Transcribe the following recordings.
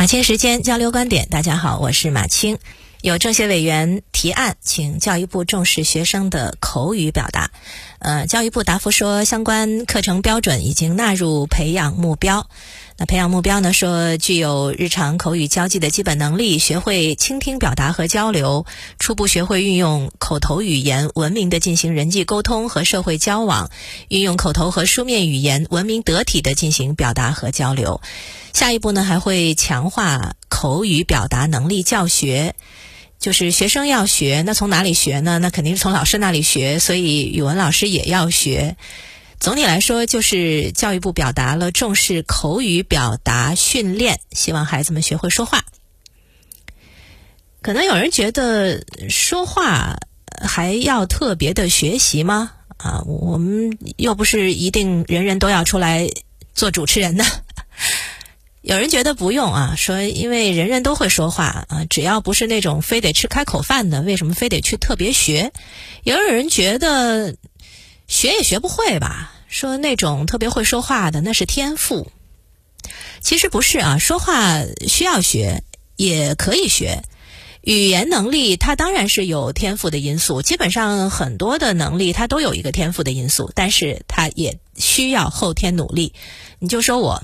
马青时间交流观点，大家好，我是马青。有政协委员提案，请教育部重视学生的口语表达。呃，教育部答复说，相关课程标准已经纳入培养目标。那培养目标呢？说具有日常口语交际的基本能力，学会倾听、表达和交流，初步学会运用口头语言，文明的进行人际沟通和社会交往，运用口头和书面语言，文明得体的进行表达和交流。下一步呢，还会强化口语表达能力教学。就是学生要学，那从哪里学呢？那肯定是从老师那里学，所以语文老师也要学。总体来说，就是教育部表达了重视口语表达训练，希望孩子们学会说话。可能有人觉得说话还要特别的学习吗？啊，我们又不是一定人人都要出来做主持人的。有人觉得不用啊，说因为人人都会说话啊，只要不是那种非得吃开口饭的，为什么非得去特别学？也有人觉得。学也学不会吧？说那种特别会说话的那是天赋，其实不是啊。说话需要学，也可以学。语言能力它当然是有天赋的因素，基本上很多的能力它都有一个天赋的因素，但是它也需要后天努力。你就说我，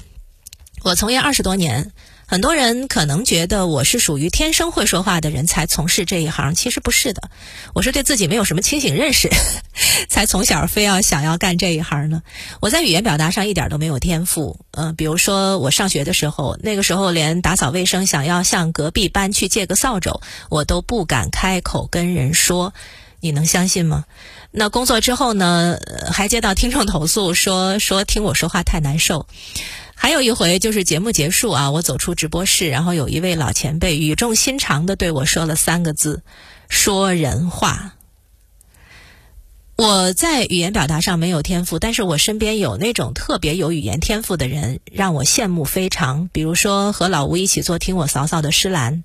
我从业二十多年。很多人可能觉得我是属于天生会说话的人才从事这一行，其实不是的。我是对自己没有什么清醒认识，才从小非要想要干这一行呢。我在语言表达上一点都没有天赋。嗯，比如说我上学的时候，那个时候连打扫卫生想要向隔壁班去借个扫帚，我都不敢开口跟人说。你能相信吗？那工作之后呢，还接到听众投诉说说听我说话太难受。还有一回就是节目结束啊，我走出直播室，然后有一位老前辈语重心长的对我说了三个字：“说人话。”我在语言表达上没有天赋，但是我身边有那种特别有语言天赋的人，让我羡慕非常。比如说和老吴一起做听我嫂嫂的诗兰，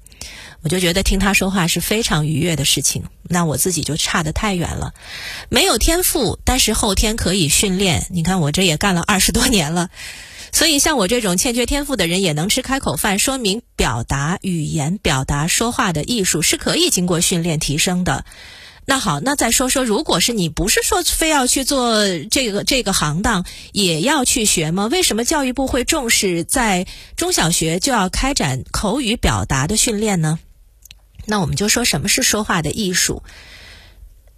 我就觉得听他说话是非常愉悦的事情。那我自己就差得太远了，没有天赋，但是后天可以训练。你看我这也干了二十多年了。所以，像我这种欠缺天赋的人也能吃开口饭，说明表达语言、表达说话的艺术是可以经过训练提升的。那好，那再说说，如果是你不是说非要去做这个这个行当，也要去学吗？为什么教育部会重视在中小学就要开展口语表达的训练呢？那我们就说什么是说话的艺术。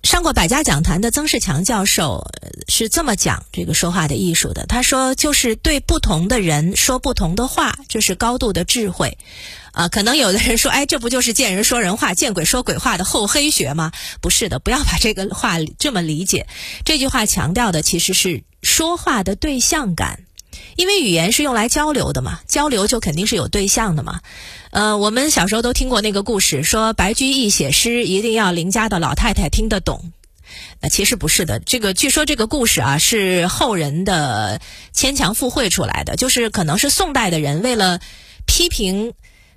上过百家讲坛的曾仕强教授是这么讲这个说话的艺术的。他说，就是对不同的人说不同的话，这是高度的智慧。啊，可能有的人说，哎，这不就是见人说人话，见鬼说鬼话的厚黑学吗？不是的，不要把这个话这么理解。这句话强调的其实是说话的对象感。因为语言是用来交流的嘛，交流就肯定是有对象的嘛。呃，我们小时候都听过那个故事，说白居易写诗一定要邻家的老太太听得懂。那其实不是的，这个据说这个故事啊是后人的牵强附会出来的，就是可能是宋代的人为了批评。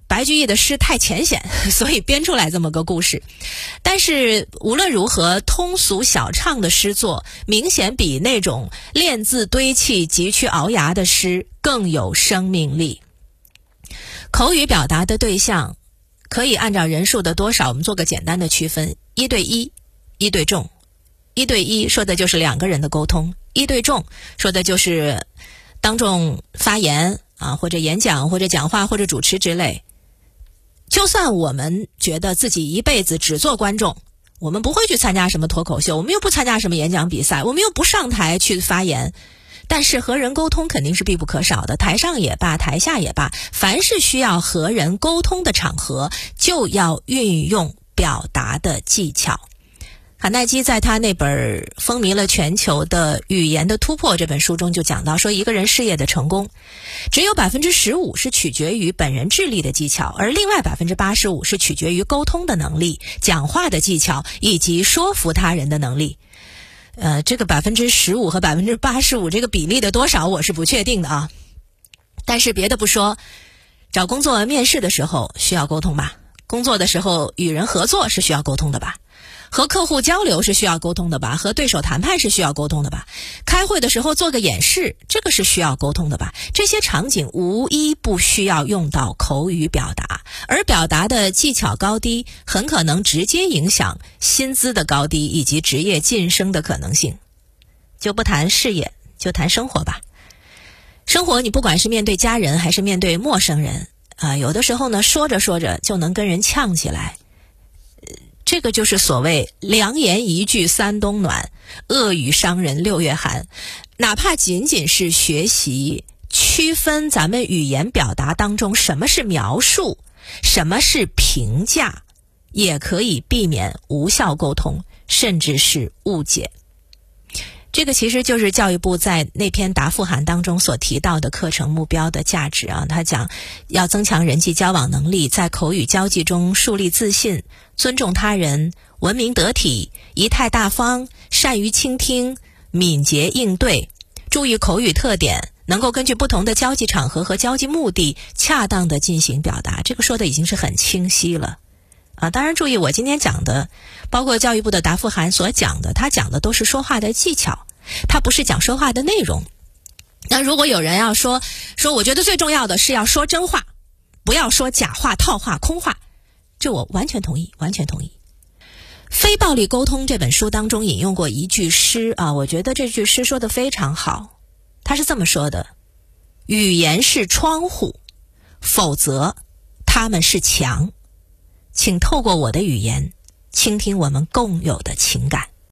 白居易的诗太浅显，所以编出来这么个故事。但是无论如何，通俗小畅的诗作明显比那种练字堆砌、急趋熬牙的诗更有生命力。口语表达的对象可以按照人数的多少，我们做个简单的区分：一对一、一对众。一对一说的就是两个人的沟通；一对众说的就是当众发言啊，或者演讲，或者讲话，或者主持之类。就算我们觉得自己一辈子只做观众，我们不会去参加什么脱口秀，我们又不参加什么演讲比赛，我们又不上台去发言，但是和人沟通肯定是必不可少的。台上也罢，台下也罢，凡是需要和人沟通的场合，就要运用表达的技巧。卡耐基在他那本风靡了全球的《语言的突破》这本书中就讲到说，一个人事业的成功，只有百分之十五是取决于本人智力的技巧，而另外百分之八十五是取决于沟通的能力、讲话的技巧以及说服他人的能力。呃，这个百分之十五和百分之八十五这个比例的多少我是不确定的啊。但是别的不说，找工作面试的时候需要沟通吧？工作的时候与人合作是需要沟通的吧？和客户交流是需要沟通的吧？和对手谈判是需要沟通的吧？开会的时候做个演示，这个是需要沟通的吧？这些场景无一不需要用到口语表达，而表达的技巧高低，很可能直接影响薪资的高低以及职业晋升的可能性。就不谈事业，就谈生活吧。生活，你不管是面对家人还是面对陌生人啊，有的时候呢，说着说着就能跟人呛起来。这个就是所谓“良言一句三冬暖，恶语伤人六月寒”。哪怕仅仅是学习区分咱们语言表达当中什么是描述，什么是评价，也可以避免无效沟通，甚至是误解。这个其实就是教育部在那篇答复函当中所提到的课程目标的价值啊。他讲要增强人际交往能力，在口语交际中树立自信、尊重他人、文明得体、仪态大方、善于倾听、敏捷应对，注意口语特点，能够根据不同的交际场合和交际目的，恰当的进行表达。这个说的已经是很清晰了。啊，当然注意，我今天讲的，包括教育部的答复函所讲的，他讲的都是说话的技巧，他不是讲说话的内容。那如果有人要说说，我觉得最重要的是要说真话，不要说假话、套话、空话，这我完全同意，完全同意。《非暴力沟通》这本书当中引用过一句诗啊，我觉得这句诗说的非常好，他是这么说的：“语言是窗户，否则他们是墙。”请透过我的语言，倾听我们共有的情感。